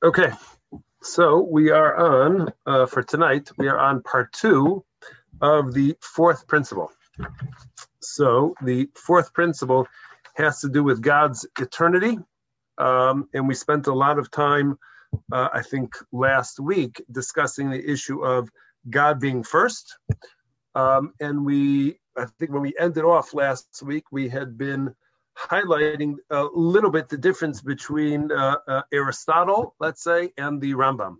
Okay, so we are on uh, for tonight. We are on part two of the fourth principle. So the fourth principle has to do with God's eternity, um, and we spent a lot of time, uh, I think, last week discussing the issue of God being first. Um, and we, I think, when we ended off last week, we had been highlighting a little bit the difference between uh, uh, Aristotle, let's say, and the Rambam.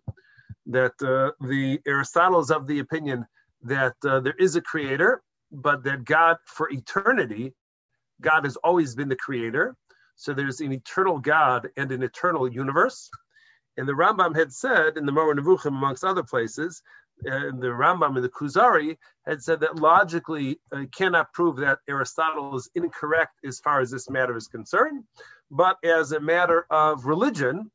That uh, the Aristotle is of the opinion that uh, there is a creator, but that God, for eternity, God has always been the creator. So there's an eternal God and an eternal universe. And the Rambam had said in the Moreh Nevuchim, amongst other places, and the Rambam and the Kuzari had said that logically uh, cannot prove that Aristotle is incorrect as far as this matter is concerned, but as a matter of religion,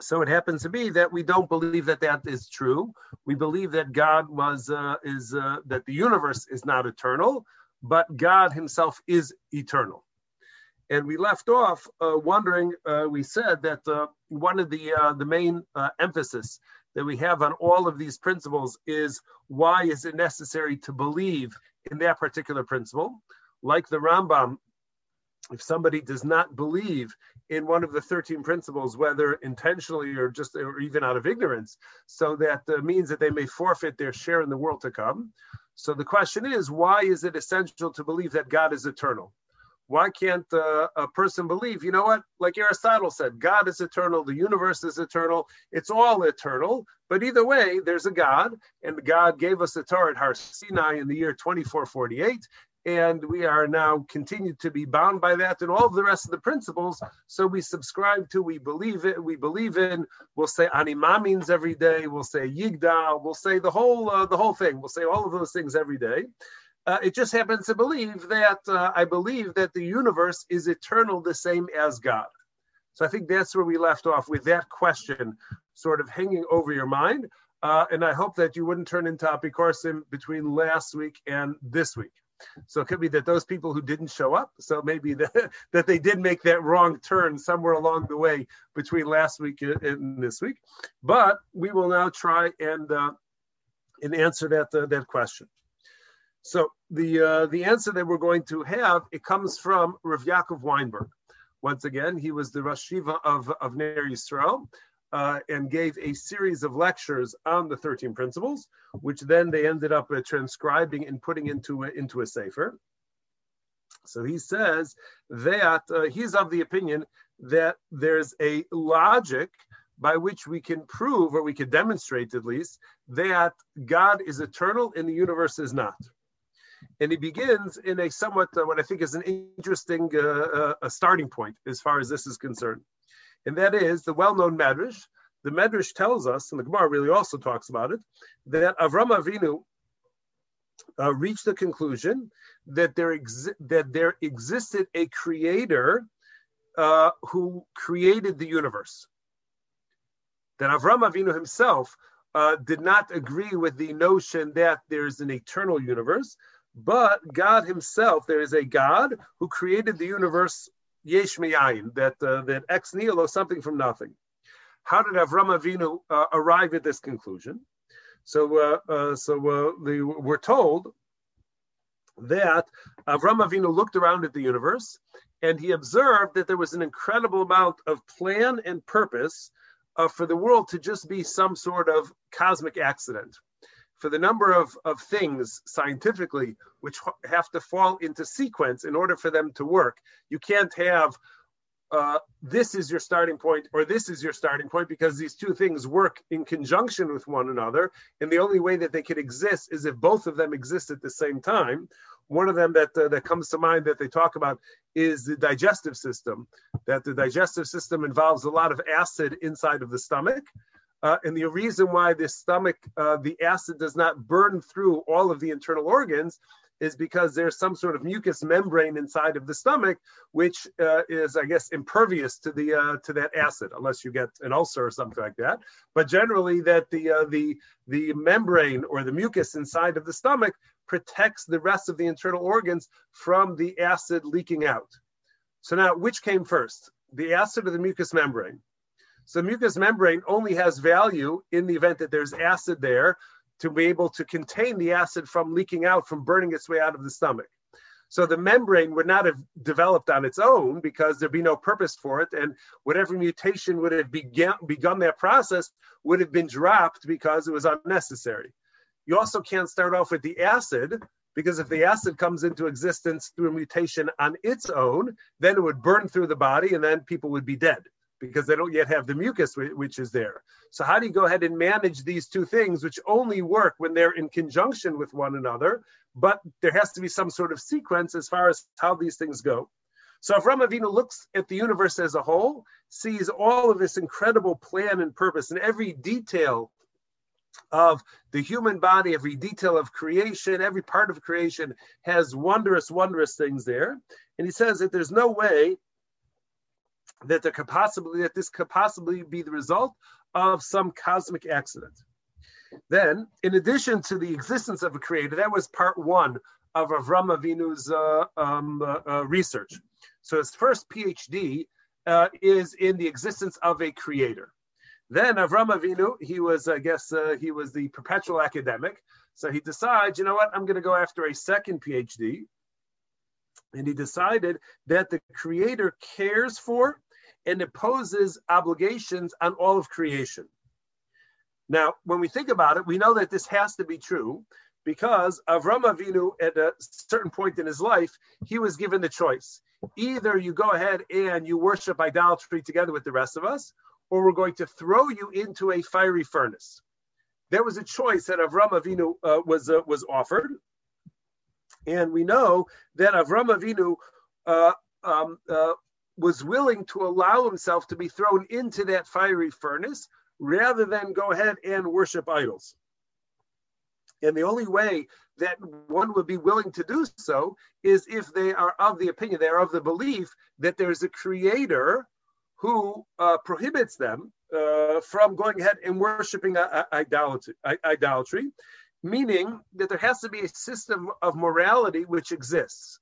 so it happens to be that we don't believe that that is true. We believe that God was uh, is uh, that the universe is not eternal, but God Himself is eternal. And we left off uh, wondering. Uh, we said that uh, one of the uh, the main emphasis that we have on all of these principles is why is it necessary to believe in that particular principle? Like the Rambam, if somebody does not believe in one of the 13 principles, whether intentionally or just or even out of ignorance, so that uh, means that they may forfeit their share in the world to come. So the question is, why is it essential to believe that God is eternal? Why can't uh, a person believe, you know what, like Aristotle said, God is eternal, the universe is eternal, it's all eternal. But either way, there's a God, and God gave us the Torah at Har Sinai in the year 2448, and we are now continued to be bound by that and all of the rest of the principles. So we subscribe to, we believe it, we believe in. We'll say Ani Maamins every day. We'll say yigdal. We'll say the whole uh, the whole thing. We'll say all of those things every day. Uh, it just happens to believe that uh, I believe that the universe is eternal, the same as God. So I think that's where we left off with that question sort of hanging over your mind. Uh, and I hope that you wouldn't turn into apikorsim between last week and this week. So it could be that those people who didn't show up, so maybe that, that they did make that wrong turn somewhere along the way between last week and this week. But we will now try and uh, and answer that uh, that question. So the uh, the answer that we're going to have it comes from Rav Yaakov Weinberg. Once again, he was the Rosh Yeshiva of of Ner Yisrael. Uh, and gave a series of lectures on the 13 principles, which then they ended up uh, transcribing and putting into a, into a sefer. So he says that uh, he's of the opinion that there's a logic by which we can prove, or we can demonstrate at least, that God is eternal and the universe is not. And he begins in a somewhat, uh, what I think is an interesting uh, uh, starting point as far as this is concerned. And that is the well known Medrash. The Medrash tells us, and the Gemara really also talks about it, that Avram Avinu uh, reached the conclusion that there, exi- that there existed a creator uh, who created the universe. That Avram Avinu himself uh, did not agree with the notion that there's an eternal universe, but God Himself, there is a God who created the universe yesh miyayin, that uh, that ex nihilo, something from nothing. How did Avram Avinu uh, arrive at this conclusion? So, uh, uh so uh, the, we're told that Avram Avinu looked around at the universe and he observed that there was an incredible amount of plan and purpose uh, for the world to just be some sort of cosmic accident for the number of, of things scientifically which have to fall into sequence in order for them to work. You can't have uh, this is your starting point or this is your starting point because these two things work in conjunction with one another. And the only way that they could exist is if both of them exist at the same time. One of them that uh, that comes to mind that they talk about is the digestive system. That the digestive system involves a lot of acid inside of the stomach, uh, and the reason why the stomach, uh, the acid does not burn through all of the internal organs is because there's some sort of mucous membrane inside of the stomach, which uh, is, I guess, impervious to the uh, to that acid, unless you get an ulcer or something like that. But generally, that the uh, the the membrane or the mucus inside of the stomach protects the rest of the internal organs from the acid leaking out. So now, which came first, the acid or the mucous membrane? So mucous membrane only has value in the event that there's acid there to be able to contain the acid from leaking out, from burning its way out of the stomach. So the membrane would not have developed on its own because there'd be no purpose for it. And whatever mutation would have began, begun that process would have been dropped because it was unnecessary. You also can't start off with the acid because if the acid comes into existence through a mutation on its own, then it would burn through the body and then people would be dead because they don't yet have the mucus which is there. So how do you go ahead and manage these two things which only work when they're in conjunction with one another, but there has to be some sort of sequence as far as how these things go. So if Avinu looks at the universe as a whole, sees all of this incredible plan and purpose and every detail of the human body, every detail of creation, every part of creation has wondrous, wondrous things there. And he says that there's no way that there could possibly that this could possibly be the result of some cosmic accident. Then, in addition to the existence of a creator, that was part one of Avram Avinu's uh, um, uh, uh, research. So his first PhD uh, is in the existence of a creator. Then Avram Avinu, he was, I guess, uh, he was the perpetual academic. So he decides, you know what, I'm going to go after a second PhD. And he decided that the creator cares for and imposes obligations on all of creation. Now, when we think about it, we know that this has to be true because Avram Avinu, at a certain point in his life, he was given the choice. Either you go ahead and you worship idolatry together with the rest of us, or we're going to throw you into a fiery furnace. There was a choice that Avram Avinu uh, was uh, was offered, and we know that Avram Avinu uh, um, uh, was willing to allow himself to be thrown into that fiery furnace rather than go ahead and worship idols. And the only way that one would be willing to do so is if they are of the opinion, they are of the belief that there's a creator who uh, prohibits them uh, from going ahead and worshiping idolatry, idolatry, meaning that there has to be a system of morality which exists.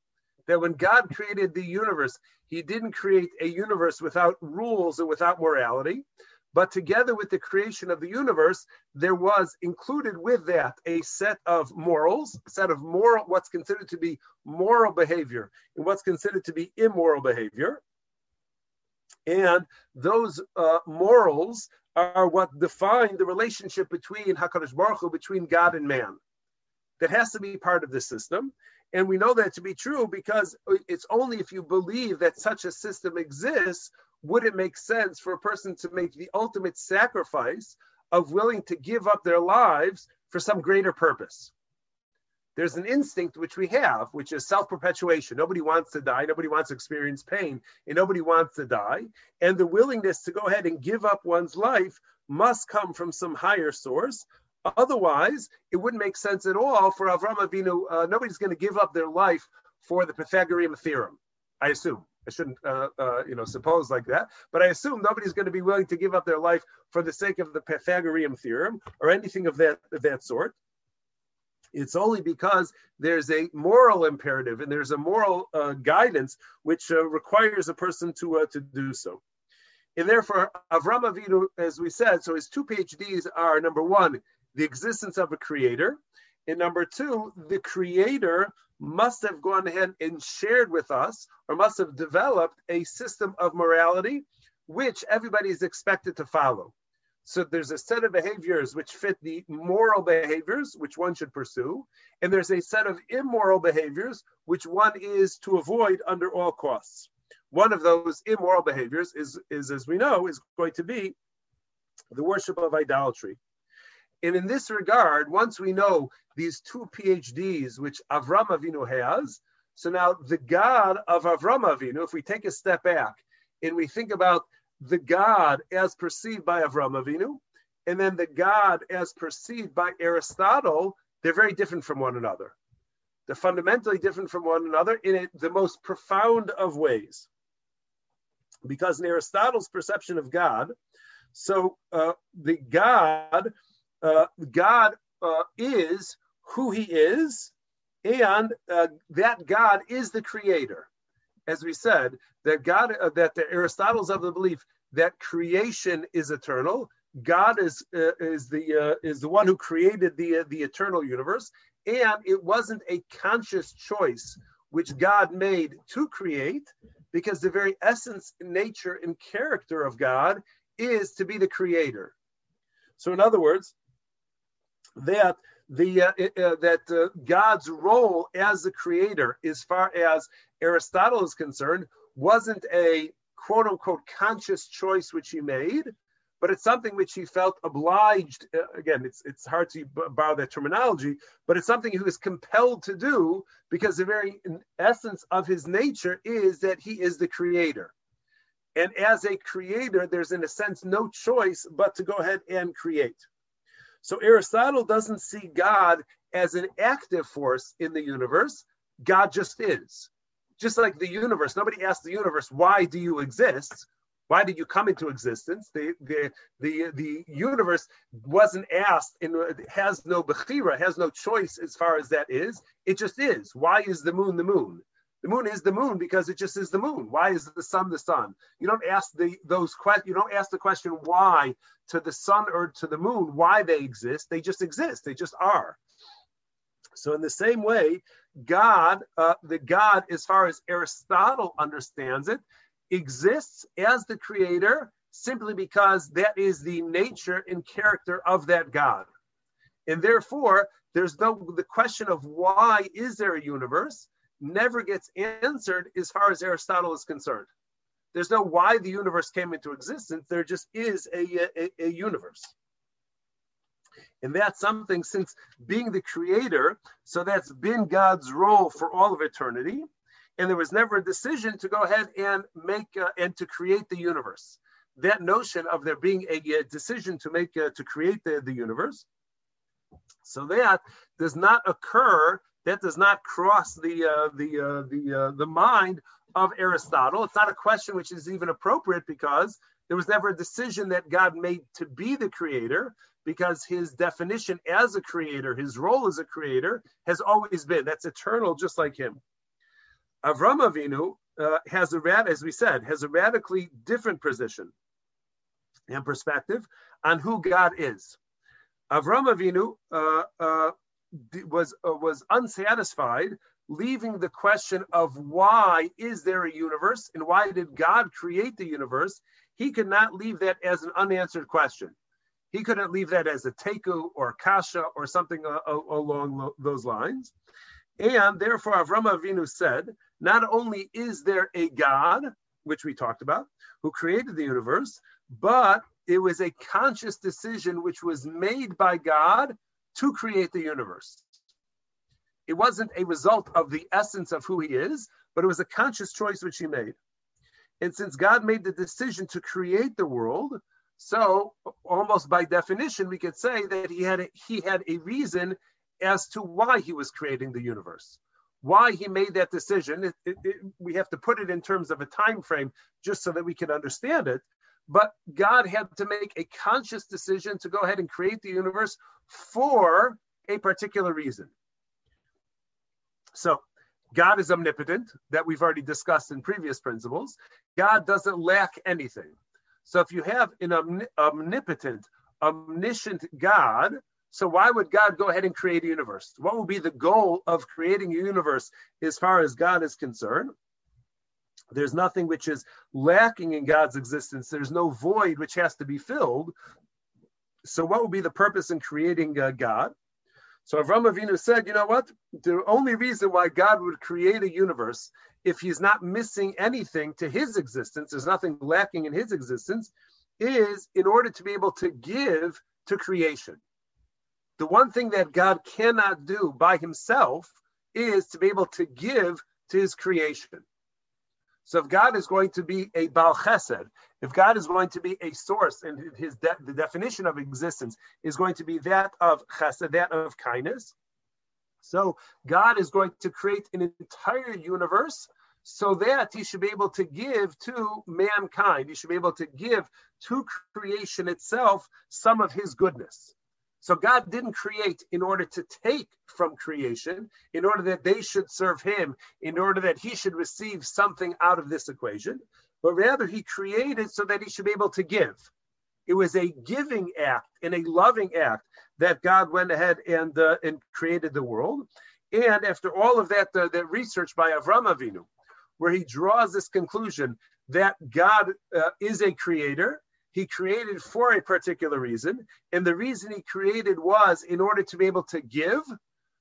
That when God created the universe, he didn't create a universe without rules and without morality. But together with the creation of the universe, there was included with that a set of morals, a set of moral, what's considered to be moral behavior and what's considered to be immoral behavior. And those uh, morals are what define the relationship between Hakadosh Baruch Hu, between God and man. That has to be part of the system. And we know that to be true because it's only if you believe that such a system exists would it make sense for a person to make the ultimate sacrifice of willing to give up their lives for some greater purpose. There's an instinct which we have, which is self perpetuation. Nobody wants to die, nobody wants to experience pain, and nobody wants to die. And the willingness to go ahead and give up one's life must come from some higher source. Otherwise, it wouldn't make sense at all for Avram Avinu. Uh, nobody's going to give up their life for the Pythagorean theorem, I assume. I shouldn't, uh, uh, you know, suppose like that. But I assume nobody's going to be willing to give up their life for the sake of the Pythagorean theorem or anything of that of that sort. It's only because there's a moral imperative and there's a moral uh, guidance which uh, requires a person to uh, to do so. And therefore, Avram Avinu, as we said, so his two PhDs are number one, the existence of a creator, and number two, the creator must have gone ahead and shared with us or must have developed a system of morality which everybody is expected to follow. So there's a set of behaviors which fit the moral behaviors which one should pursue, and there's a set of immoral behaviors which one is to avoid under all costs. One of those immoral behaviors is, is as we know, is going to be the worship of idolatry. And in this regard, once we know these two PhDs which Avram Avinu has, so now the God of Avram Avinu, if we take a step back and we think about the God as perceived by Avram Avinu, and then the God as perceived by Aristotle, they're very different from one another. They're fundamentally different from one another in the most profound of ways. Because in Aristotle's perception of God, so uh, the God uh, God uh, is who he is, and uh, that God is the creator. As we said, that God, uh, that the Aristotle's of the belief that creation is eternal. God is uh, is the uh, is the one who created the the eternal universe, and it wasn't a conscious choice which God made to create, because the very essence, nature, and character of God is to be the creator. So, in other words, that the uh, uh, that uh, God's role as the creator, as far as Aristotle is concerned, wasn't a quote unquote conscious choice which he made, but it's something which he felt obliged. Uh, again, it's it's hard to borrow that terminology, but it's something he was compelled to do because the very essence of his nature is that he is the creator. And as a creator, there's in a sense no choice but to go ahead and create. So Aristotle doesn't see God as an active force in the universe. God just is. Just like the universe, nobody asks the universe, why do you exist? Why did you come into existence? The the the, the universe wasn't asked and has no bechira, has no choice as far as that is. It just is. Why is the moon the moon? The moon is the moon because it just is the moon. Why is the sun the sun? You don't ask the those questions. You don't ask the question why to the sun or to the moon why they exist. They just exist. They just are. So in the same way, God, uh, the God, as far as Aristotle understands it, exists as the creator simply because that is the nature and character of that God. And therefore, there's no the question of why is there a universe never gets answered as far as Aristotle is concerned. There's no why the universe came into existence. There just is a, a, a universe. And that's something since being the creator, so that's been God's role for all of eternity. And there was never a decision to go ahead and make uh, and to create the universe. That notion of there being a, a decision to make uh, to create the, the universe, so that does not occur that does not cross the uh, the uh, the uh, the mind of Aristotle. It's not a question which is even appropriate because there was never a decision that God made to be the creator because his definition as a creator, his role as a creator, has always been that's eternal, just like him. Avram Avinu uh, has a rad, as we said, has a radically different position and perspective on who God is. Avram Avinu uh, uh, was uh, was unsatisfied, leaving the question of why is there a universe and why did God create the universe? He could not leave that as an unanswered question. He couldn't leave that as a teku or kasha or something uh, along lo- those lines. And therefore, Avram Avinu said, not only is there a God, which we talked about, who created the universe, but it was a conscious decision which was made by God to create the universe. It wasn't a result of the essence of who he is, but it was a conscious choice which he made. And since God made the decision to create the world, so almost by definition, we could say that he had a, he had a reason as to why he was creating the universe. Why he made that decision, it, it, it, we have to put it in terms of a time frame just so that we can understand it. But God had to make a conscious decision to go ahead and create the universe for a particular reason. So, God is omnipotent, that we've already discussed in previous principles. God doesn't lack anything. So, if you have an omnipotent, omniscient God, so why would God go ahead and create a universe? What would be the goal of creating a universe as far as God is concerned? There's nothing which is lacking in God's existence. There's no void which has to be filled. So, what would be the purpose in creating uh, God? So, Avram Avinu said, you know what? The only reason why God would create a universe, if he's not missing anything to his existence, there's nothing lacking in his existence, is in order to be able to give to creation. The one thing that God cannot do by himself is to be able to give to his creation. So if God is going to be a Baal Chesed, if God is going to be a source, and his de- the definition of existence is going to be that of Chesed, that of kindness, so God is going to create an entire universe so that he should be able to give to mankind. He should be able to give to creation itself some of his goodness. So God didn't create in order to take from creation, in order that they should serve him, in order that he should receive something out of this equation. but rather he created so that he should be able to give. It was a giving act and a loving act that God went ahead and uh, and created the world. And after all of that, that research by Avram Avinu, where he draws this conclusion that God uh, is a creator, he created for a particular reason, and the reason he created was in order to be able to give.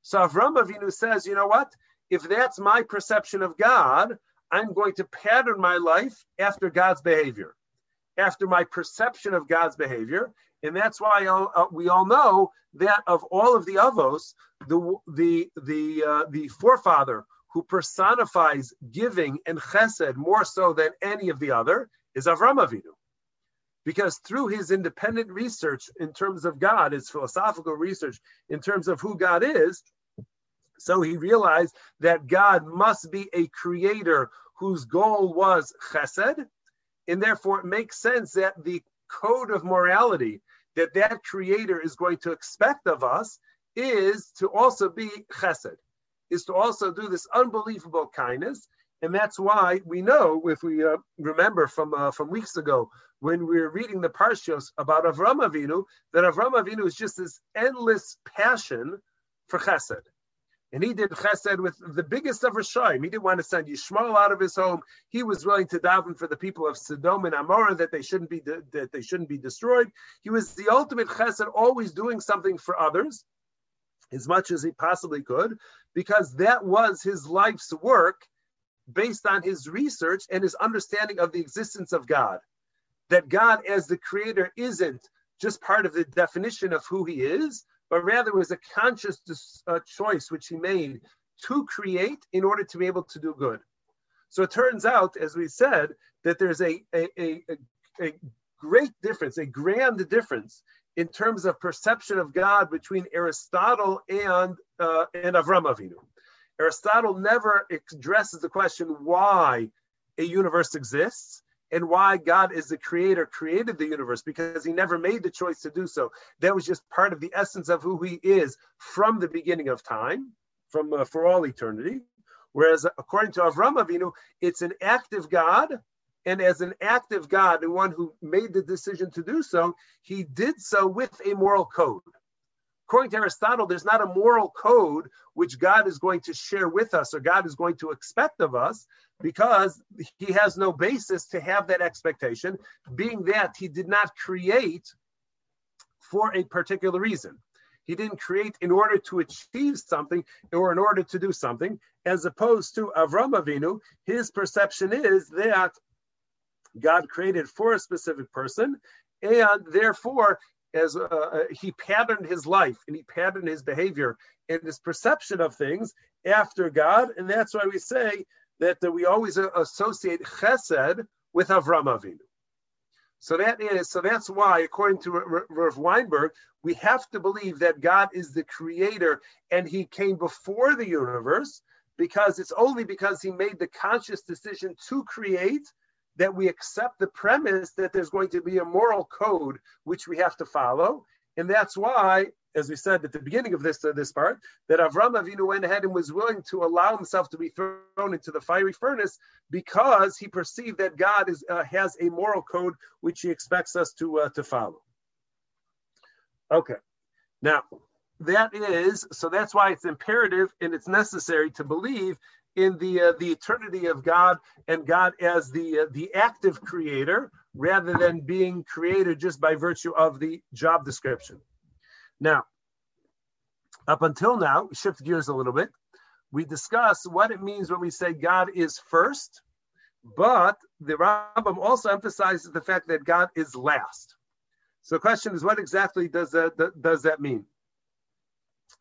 So Avram Avinu says, you know what? If that's my perception of God, I'm going to pattern my life after God's behavior, after my perception of God's behavior. And that's why uh, we all know that of all of the avos, the the the uh, the forefather who personifies giving and chesed more so than any of the other is Avram Avinu. Because through his independent research in terms of God, his philosophical research in terms of who God is, so he realized that God must be a creator whose goal was chesed, and therefore it makes sense that the code of morality that that creator is going to expect of us is to also be chesed, is to also do this unbelievable kindness. And that's why we know, if we uh, remember from uh, from weeks ago, when we were reading the parshos about Avram Avinu, that Avram Avinu is just this endless passion for chesed. And he did chesed with the biggest of Rishayim. He didn't want to send Yishmael out of his home. He was willing to daven for the people of Sodom and Amorah that they shouldn't be that they shouldn't be destroyed. He was the ultimate chesed, always doing something for others, as much as he possibly could, because that was his life's work, based on his research and his understanding of the existence of God. That God, as the Creator, isn't just part of the definition of who He is, but rather was a conscious uh, choice which he made to create in order to be able to do good. So it turns out, as we said, that there's a, a, a, a great difference, a grand difference in terms of perception of God between Aristotle and, uh, and Avram Avinu. Aristotle never addresses the question why a universe exists and why God is the creator created the universe because he never made the choice to do so. That was just part of the essence of who he is from the beginning of time, from uh, for all eternity. Whereas according to Avram Avinu, it's an active God, and as an active God, the one who made the decision to do so, he did so with a moral code. According to Aristotle, there's not a moral code which God is going to share with us or God is going to expect of us because he has no basis to have that expectation, being that he did not create for a particular reason. He didn't create in order to achieve something or in order to do something, as opposed to Avram Avinu, his perception is that God created for a specific person, and therefore, as uh, uh he patterned his life and he patterned his behavior and his perception of things after God, and that's why we say that, that we always associate chesed with Avram Avinu. So that is so that's why, according to Rav Weinberg, we have to believe that God is the creator and He came before the universe because it's only because He made the conscious decision to create that we accept the premise that there's going to be a moral code which we have to follow, and that's why as we said at the beginning of this uh, this part, that Avram Avinu went ahead and was willing to allow himself to be thrown into the fiery furnace because he perceived that God is uh, has a moral code which he expects us to uh, to follow. Okay, now that is so. That's why it's imperative and it's necessary to believe in the uh, the eternity of God and God as the uh, the active creator rather than being created just by virtue of the job description. Now, up until now, shift gears a little bit. We discuss what it means when we say God is first, but the Rambam also emphasizes the fact that God is last. So the question is, what exactly does that, does that mean?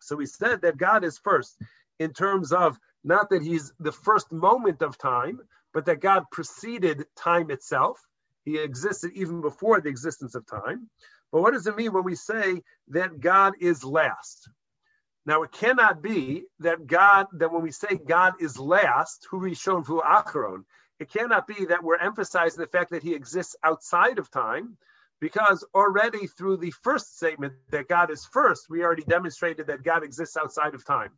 So we said that God is first in terms of not that he's the first moment of time, but that God preceded time itself. He existed even before the existence of time. But what does it mean when we say that God is last? Now, it cannot be that God, that when we say God is last, who we shown for Acharon, it cannot be that we're emphasizing the fact that he exists outside of time, because already through the first statement that God is first, we already demonstrated that God exists outside of time.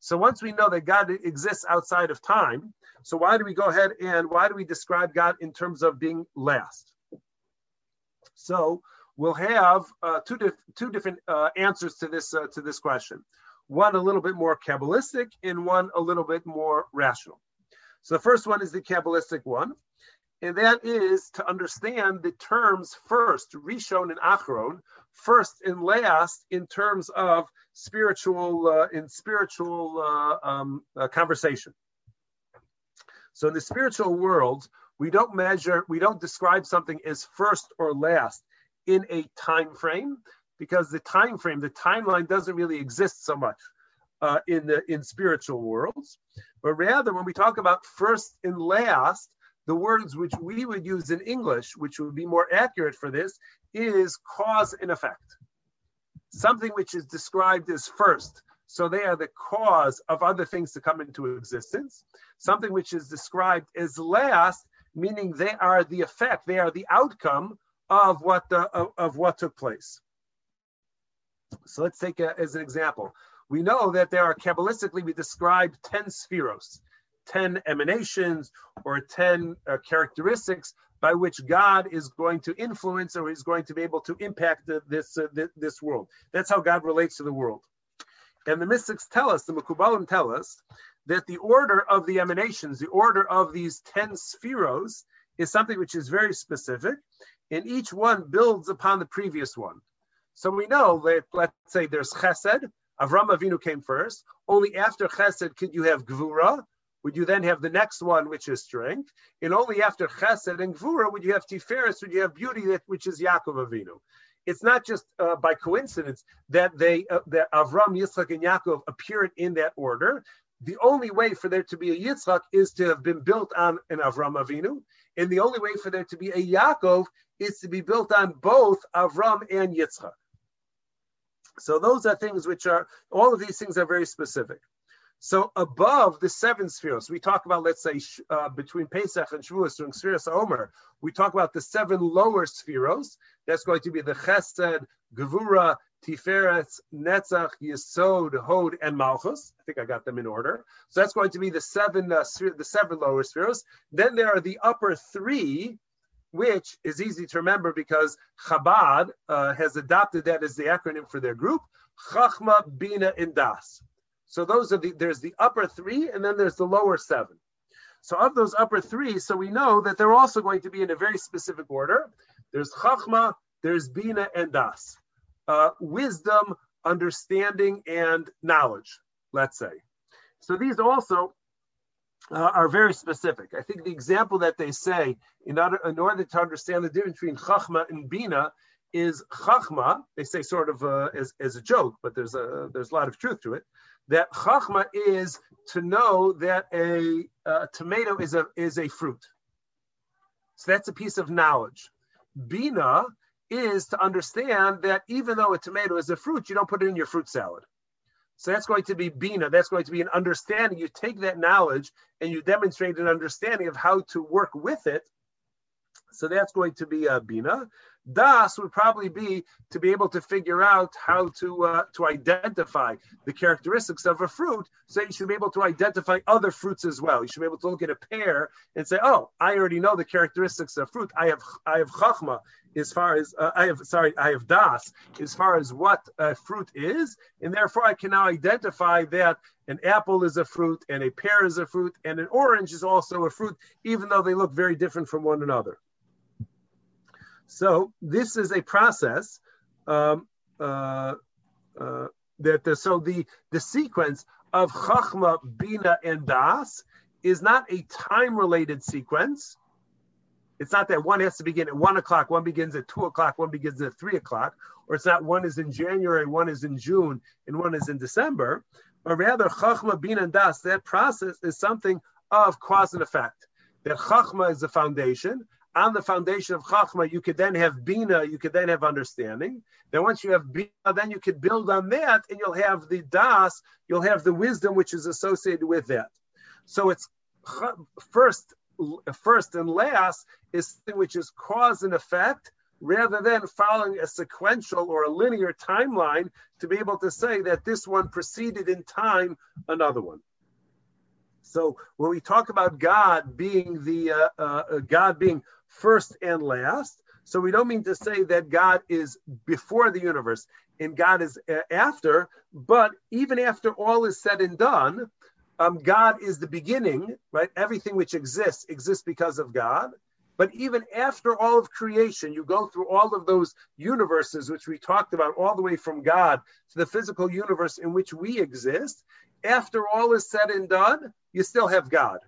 So once we know that God exists outside of time, so why do we go ahead and why do we describe God in terms of being last? So we'll have uh, two, dif- two different uh, answers to this uh, to this question. One a little bit more kabbalistic, and one a little bit more rational. So the first one is the kabbalistic one, and that is to understand the terms first, Rishon and Achron, first and last in terms of spiritual uh, in spiritual uh, um, uh, conversation. So in the spiritual world, we don't measure, we don't describe something as first or last in a time frame because the time frame, the timeline doesn't really exist so much uh, in the in spiritual worlds, but rather when we talk about first and last, the words which we would use in English, which would be more accurate for this, is cause and effect. Something which is described as first, so they are the cause of other things to come into existence. Something which is described as last, meaning they are the effect, they are the outcome of what the, of, of what took place. So let's take a, as an example. We know that there are Kabbalistically, we describe 10 sefiros, 10 emanations or 10 uh, characteristics by which God is going to influence or is going to be able to impact the, this, uh, this world. That's how God relates to the world. And the mystics tell us, the Mekubalim tell us, that the order of the emanations, the order of these 10 sefiros, is something which is very specific, and each one builds upon the previous one. So we know that, let's say there's chesed, Avram Avinu came first. Only after chesed could you have gvura. Would you then have the next one, which is strength? And only after chesed and gvura would you have tiferes, would you have beauty, which is Yaakov Avinu. It's not just uh, by coincidence that they uh, that Avram, Yitzchak, and Yaakov appeared in that order. The only way for there to be a Yitzchak is to have been built on an Avram Avinu, and the only way for there to be a Yaakov is to be built on both Avram and Yitzchak. So those are things which are, all of these things are very specific. So above the seven spheres, we talk about, let's say, uh, between Pesach and Shavuos during Sefiras Omer, we talk about the seven lower sefiros. That's going to be the Chesed, Gevura, Tiferet, Netzach, Yesod, Hod, and Malchus. I think I got them in order. So that's going to be the seven, uh, the seven lower spheres. Then there are the upper three, which is easy to remember because Chabad uh, has adopted that as the acronym for their group, Chachma, Bina, and Das. So those are the, there's the upper three, and then there's the lower seven. So of those upper three, so we know that they're also going to be in a very specific order. There's Chachma, there's Bina, and Das. Uh, wisdom, understanding, and knowledge, let's say. So these also uh, are very specific. I think the example that they say in order, in order to understand the difference between chachma and bina is chachma. They say sort of uh, as, as a joke, but there's a there's a lot of truth to it. That chachma is to know that a, a tomato is a is a fruit. So that's a piece of knowledge. Bina is to understand that even though a tomato is a fruit, you don't put it in your fruit salad. So that's going to be bina. That's going to be an understanding. You take that knowledge and you demonstrate an understanding of how to work with it. So that's going to be a bina. Das would probably be to be able to figure out how to uh, to identify the characteristics of a fruit. So you should be able to identify other fruits as well. You should be able to look at a pear and say, "Oh, I already know the characteristics of fruit. I have I have chachma as far as uh, I have sorry I have das as far as what a fruit is, and therefore I can now identify that an apple is a fruit and a pear is a fruit and an orange is also a fruit, even though they look very different from one another." So this is a process um, uh, uh, that so the the sequence of Chachma, Bina, and Das is not a time related sequence. It's not that one has to begin at one o'clock, one begins at two o'clock, one begins at three o'clock, or it's not one is in January, one is in June, and one is in December, but rather Chachma, Bina, and Das, that process is something of cause and effect. That Chachma is the foundation, on the foundation of Chachma, you could then have Bina, you could then have understanding. Then once you have Bina, then you could build on that and you'll have the Das, you'll have the wisdom which is associated with that. So it's first, first and last is which is cause and effect, rather than following a sequential or a linear timeline to be able to say that this one preceded in time another one. So when we talk about God being the uh, uh, God being first and last, so we don't mean to say that God is before the universe and God is uh, after, but even after all is said and done, um, God is the beginning, right? Everything which exists exists because of God. But even after all of creation, you go through all of those universes which we talked about, all the way from God to the physical universe in which we exist. After all is said and done, you still have God.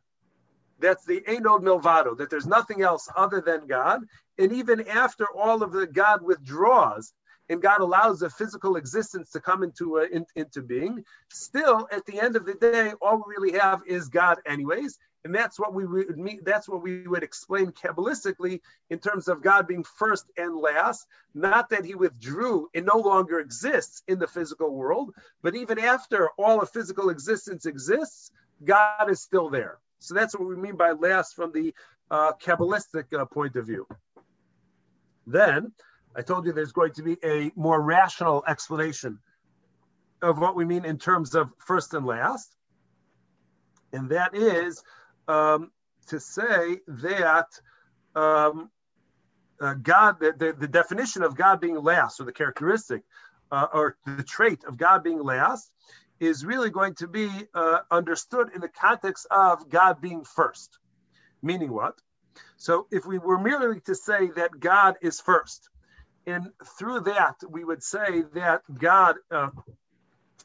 That's the Ein Od Milvado, that there's nothing else other than God. And even after all of the God withdraws, and God allows a physical existence to come into uh, in, into being, still at the end of the day, all we really have is God, anyways. And that's what we would mean, that's what we would explain Kabbalistically in terms of God being first and last. Not that he withdrew and no longer exists in the physical world, but even after all of physical existence exists, God is still there. So that's what we mean by last from the uh, Kabbalistic uh, point of view. Then I told you there's going to be a more rational explanation of what we mean in terms of first and last. And that is um, to say that um, uh, God, the, the, the, definition of God being last, or the characteristic, uh, or the trait of God being last, is really going to be uh, understood in the context of God being first. Meaning what? So if we were merely to say that God is first, and through that, we would say that God uh,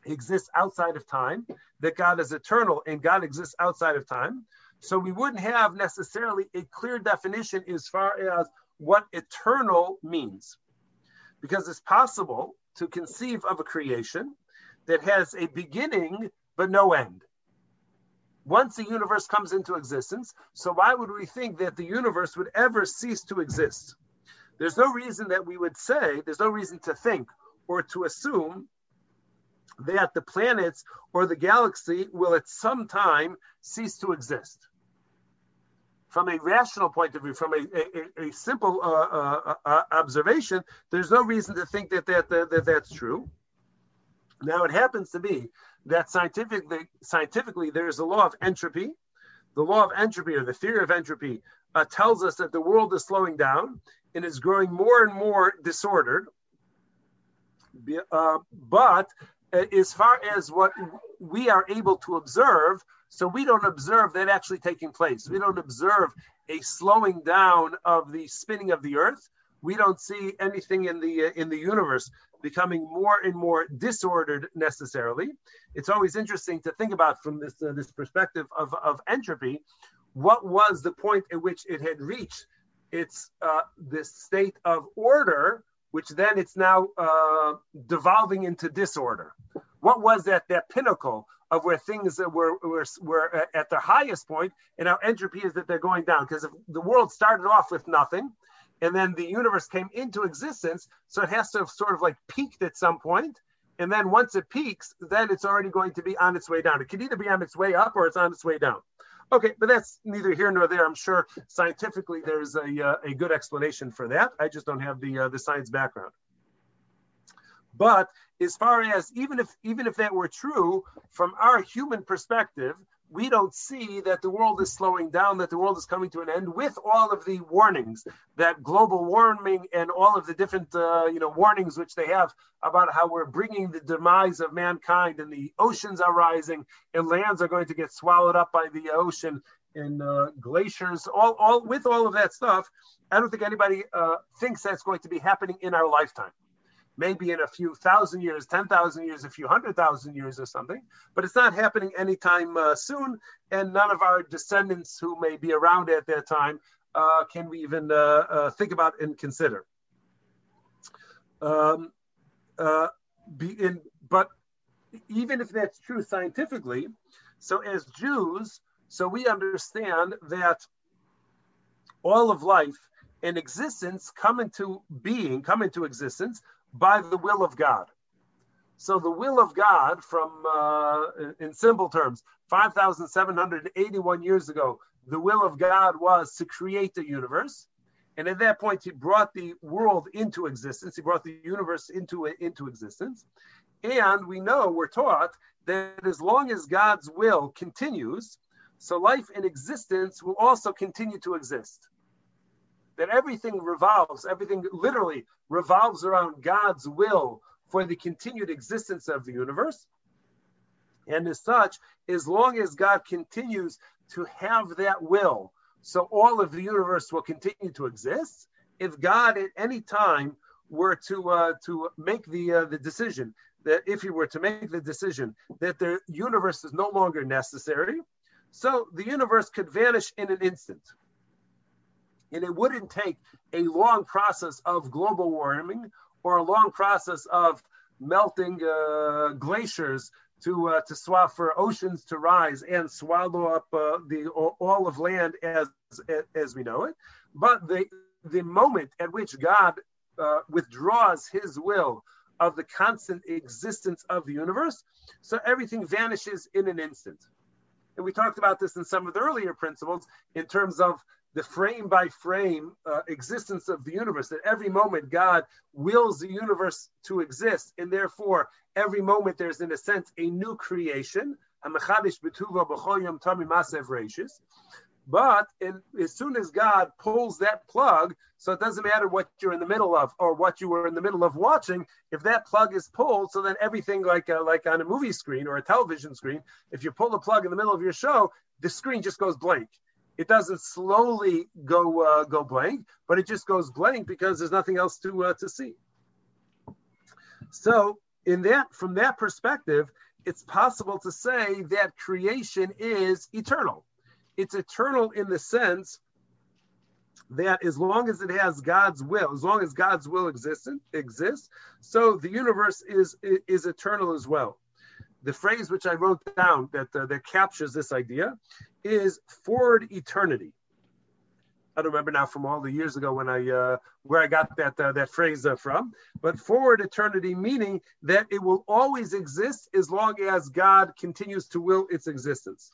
exists outside of time, that God is eternal and God exists outside of time. So we wouldn't have necessarily a clear definition as far as what eternal means. Because it's possible to conceive of a creation that has a beginning but no end. Once the universe comes into existence, so why would we think that the universe would ever cease to exist? There's no reason that we would say, there's no reason to think or to assume that the planets or the galaxy will at some time cease to exist. From a rational point of view, from a, a, a simple uh, uh, uh, observation, there's no reason to think that, that, that, that that's true. Now, it happens to be that scientifically, scientifically, there's a law of entropy. The law of entropy, or the theory of entropy, uh, tells us that the world is slowing down and is growing more and more disordered. Uh, but uh, as far as what we are able to observe, so we don't observe that actually taking place. We don't observe a slowing down of the spinning of the earth. We don't see anything in the uh, in the universe becoming more and more disordered necessarily. It's always interesting to think about from this uh, this perspective of, of entropy. What was the point at which it had reached it's uh, this state of order, which then it's now uh, devolving into disorder. What was that that pinnacle of where things were, were, were at their highest point, and now entropy is that they're going down? Because if the world started off with nothing, and then the universe came into existence, so it has to have sort of like peaked at some point, and then once it peaks, then it's already going to be on its way down. It could either be on its way up or it's on its way down. Okay, but that's neither here nor there. I'm sure scientifically there's a, uh, a good explanation for that. I just don't have the uh, the science background. But as far as even if even if that were true from our human perspective, we don't see that the world is slowing down, that the world is coming to an end with all of the warnings that global warming and all of the different, uh, you know, warnings which they have about how we're bringing the demise of mankind and the oceans are rising and lands are going to get swallowed up by the ocean and uh, glaciers, all, all with all of that stuff. I don't think anybody uh, thinks that's going to be happening in our lifetime maybe in a few thousand years, 10,000 years, a few hundred thousand years or something, but it's not happening anytime uh, soon. And none of our descendants who may be around at that time uh, can we even uh, uh think about and consider. Um, uh, in, but even if that's true scientifically, so as Jews, so we understand that all of life and existence come into being, come into existence by the will of God. So the will of God, from uh, in simple terms, 5,781 years ago, the will of God was to create the universe. And at that point, he brought the world into existence. He brought the universe into into existence. And we know, we're taught that as long as God's will continues, so life and existence will also continue to exist. That everything revolves, everything literally revolves around God's will for the continued existence of the universe. And as such, as long as God continues to have that will, so all of the universe will continue to exist. If God at any time were to uh, to make the uh, the decision that if he were to make the decision that the universe is no longer necessary, so the universe could vanish in an instant. And it wouldn't take a long process of global warming or a long process of melting uh, glaciers to uh, to swallow for oceans to rise and swallow up uh, the all of land as as we know it. But the the moment at which God uh, withdraws His will of the constant existence of the universe, so everything vanishes in an instant. And we talked about this in some of the earlier principles in terms of the frame by frame uh, existence of the universe, that every moment God wills the universe to exist, and therefore every moment there's, in a sense, a new creation. But in, as soon as God pulls that plug, so it doesn't matter what you're in the middle of or what you were in the middle of watching. If that plug is pulled, so then everything like uh, like on a movie screen or a television screen, if you pull the plug in the middle of your show, the screen just goes blank. It doesn't slowly go uh, go blank, but it just goes blank because there's nothing else to uh, to see. So in that from that perspective, it's possible to say that creation is eternal it's eternal in the sense that as long as it has God's will, as long as God's will exists, exists, so the universe is is eternal as well. The phrase which I wrote down that uh, that captures this idea is forward eternity. I don't remember now from all the years ago when I uh, where I got that uh, that phrase uh, from, but forward eternity meaning that it will always exist as long as God continues to will its existence.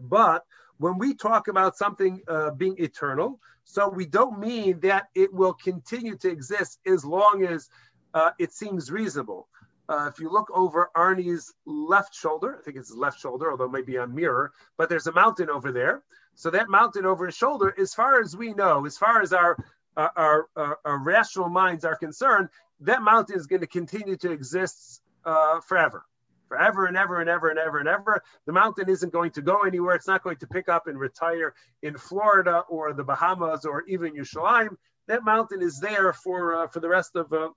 But when we talk about something uh, being eternal, so we don't mean that it will continue to exist as long as uh, it seems reasonable. Uh, if you look over Arnie's left shoulder, I think it's his left shoulder, although it might be a mirror, but there's a mountain over there. So that mountain over his shoulder, as far as we know, as far as our, our, our rational minds are concerned, that mountain is going to continue to exist uh, forever forever and ever and ever and ever and ever. The mountain isn't going to go anywhere. It's not going to pick up and retire in Florida or the Bahamas or even Yerushalayim. That mountain is there for uh, for the rest of uh,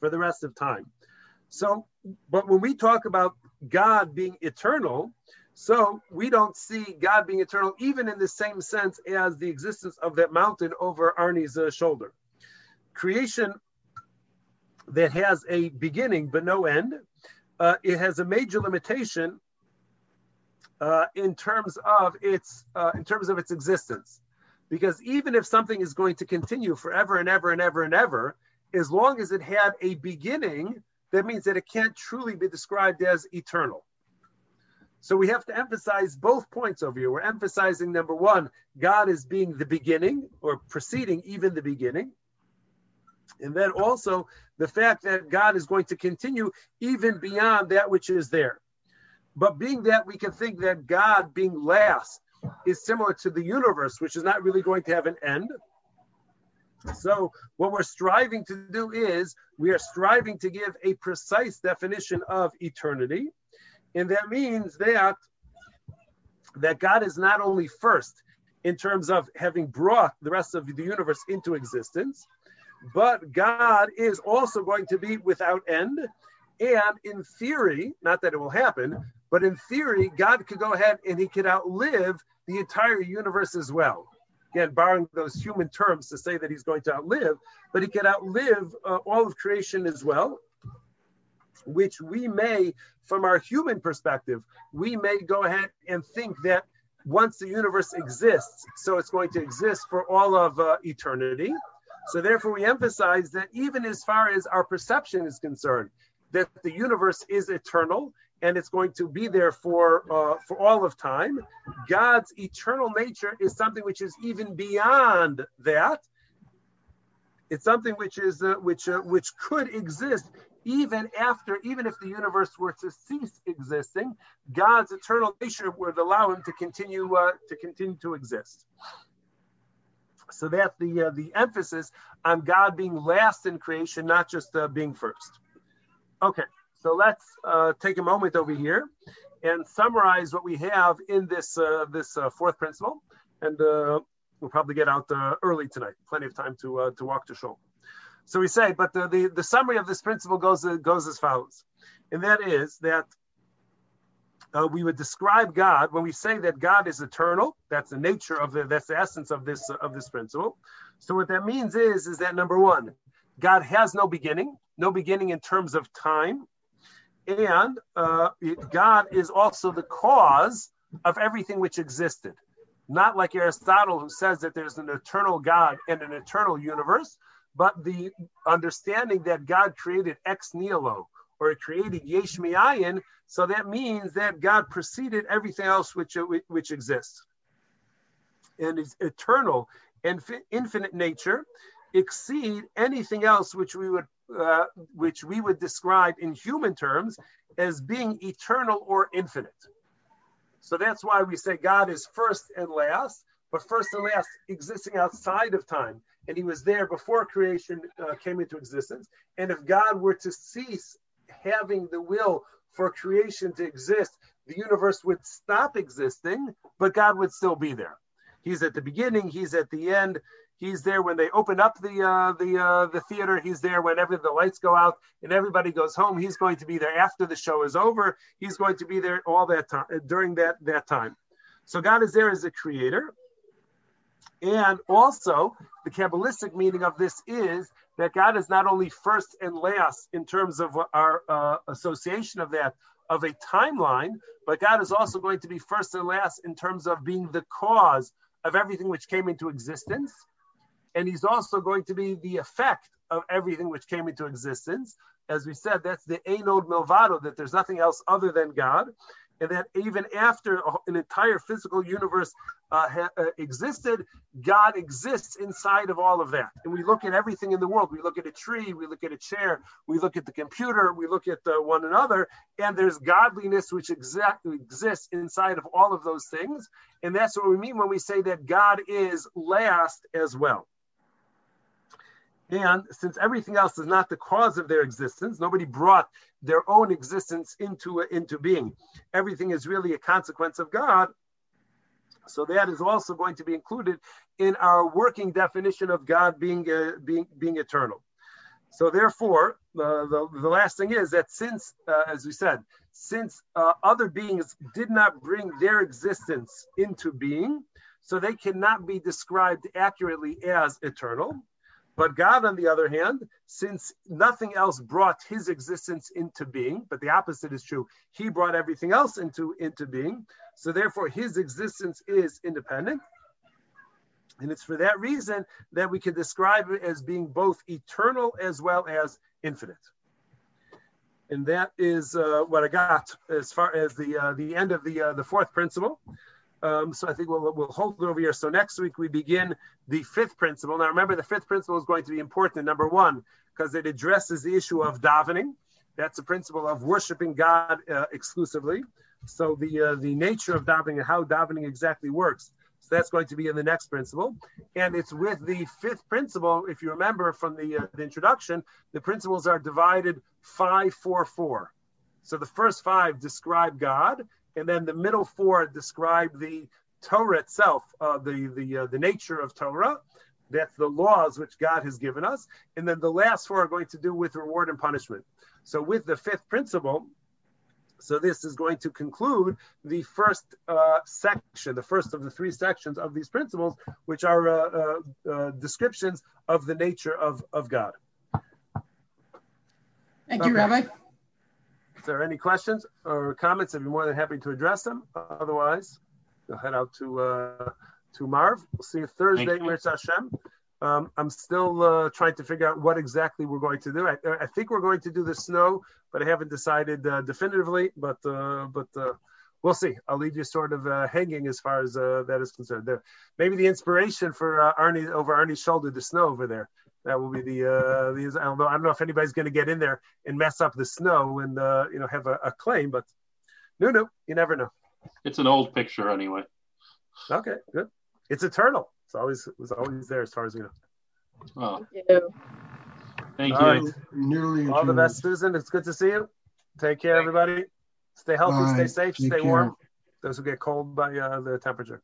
for the rest of time. So, but when we talk about God being eternal, so we don't see God being eternal even in the same sense as the existence of that mountain over Arnie's uh, shoulder. Creation that has a beginning but no end uh, it has a major limitation uh, in terms of its uh, in terms of its existence, because even if something is going to continue forever and ever and ever and ever, as long as it had a beginning, that means that it can't truly be described as eternal. So we have to emphasize both points over here. We're emphasizing number one, God is being the beginning or preceding even the beginning. And then also the fact that God is going to continue even beyond that which is there. But being that we can think that God being last is similar to the universe, which is not really going to have an end. So, what we're striving to do is we are striving to give a precise definition of eternity. And that means that, that God is not only first in terms of having brought the rest of the universe into existence, but God is also going to be without end. And in theory, not that it will happen, but in theory, God could go ahead and he could outlive the entire universe as well. Again, borrowing those human terms to say that he's going to outlive, but he can outlive uh, all of creation as well, which we may, from our human perspective, we may go ahead and think that once the universe exists, so it's going to exist for all of uh, eternity. So therefore, we emphasize that even as far as our perception is concerned, that the universe is eternal, and it's going to be there for uh, for all of time. God's eternal nature is something which is even beyond that. It's something which is uh, which uh, which could exist even after even if the universe were to cease existing. God's eternal nature would allow him to continue uh, to continue to exist. So that's the uh, the emphasis on God being last in creation, not just uh, being first. Okay. So let's uh, take a moment over here and summarize what we have in this uh, this uh, fourth principle, and uh, we'll probably get out uh, early tonight. Plenty of time to uh, to walk to show. So we say, but the, the, the summary of this principle goes goes as follows, and that is that we would describe God when we say that God is eternal. That's the nature of the that's the essence of this of this principle. So what that means is is that number one, God has no beginning, no beginning in terms of time and uh, God is also the cause of everything which existed. Not like Aristotle, who says that there's an eternal God and an eternal universe, but the understanding that God created ex nihilo or created yesh miayin, so that means that God preceded everything else which, which exists. And his eternal and infinite nature exceed anything else which we would uh, which we would describe in human terms as being eternal or infinite. So that's why we say God is first and last, but first and last existing outside of time. And he was there before creation uh, came into existence. And if God were to cease having the will for creation to exist, the universe would stop existing, but God would still be there. He's at the beginning, he's at the end, He's there when they open up the uh, the uh, the theater. He's there whenever the lights go out and everybody goes home. He's going to be there after the show is over. He's going to be there all that time during that that time. So God is there as a creator, and also the kabbalistic meaning of this is that God is not only first and last in terms of our uh, association of that of a timeline, but God is also going to be first and last in terms of being the cause of everything which came into existence and he's also going to be the effect of everything which came into existence. As we said, that's the Ein Od Milvado, that there's nothing else other than God, and that even after an entire physical universe uh, ha- uh, existed, God exists inside of all of that. And we look at everything in the world. We look at a tree, we look at a chair, we look at the computer, we look at uh, one another, and there's godliness which exactly exists inside of all of those things. And that's what we mean when we say that God is last as well. And since everything else is not the cause of their existence, nobody brought their own existence into, into being. Everything is really a consequence of God. So that is also going to be included in our working definition of God being, uh, being, being eternal. So therefore, uh, the, the last thing is that since, uh, as we said, since uh, other beings did not bring their existence into being, so they cannot be described accurately as eternal. But God, on the other hand, since nothing else brought his existence into being, but the opposite is true, he brought everything else into, into being. So therefore, his existence is independent. And it's for that reason that we can describe it as being both eternal as well as infinite. And that is uh, what I got as far as the uh, the end of the uh, the fourth principle. Um, so I think we'll, we'll hold it over here. So next week we begin the fifth principle. Now remember, the fifth principle is going to be important. Number one, because it addresses the issue of davening. That's the principle of worshiping God uh, exclusively. So the uh, the nature of davening and how davening exactly works. So that's going to be in the next principle, and it's with the fifth principle. If you remember from the, uh, the introduction, the principles are divided five, four, four. So the first five describe God, and then the middle four describe the Torah itself, uh, the the uh, the nature of Torah. That's the laws which God has given us, and then the last four are going to do with reward and punishment. So with the fifth principle, so this is going to conclude the first uh, section, the first of the three sections of these principles, which are uh, uh, uh descriptions of the nature of, of God. Thank you, Rabbi there are any questions or comments, I'd be more than happy to address them. Otherwise, we'll head out to uh, to Maariv. We'll see you Thursday, Mirza Hashem. Um, I'm still uh, trying to figure out what exactly we're going to do. I, I, think we're going to do the snow, but I haven't decided uh, definitively. But uh, but uh, we'll see. I'll leave you sort of uh, hanging as far as uh, that is concerned. There, maybe the inspiration for Arnie over Arnie's shoulder, the snow over there. That will be the uh, the. I don't know. I don't know if anybody's going to get in there and mess up the snow and uh, you know have a, a claim, but no, no, you never know. It's an old picture anyway. Okay, good. It's a turtle. It's always it was always there as far as we know. Oh. Thank you. Thank All you. right. Nearly All the best, Susan. It's good to see you. Take care, everybody. Stay healthy, Bye. stay safe, Take stay care. warm. Those who get cold by uh, the temperature.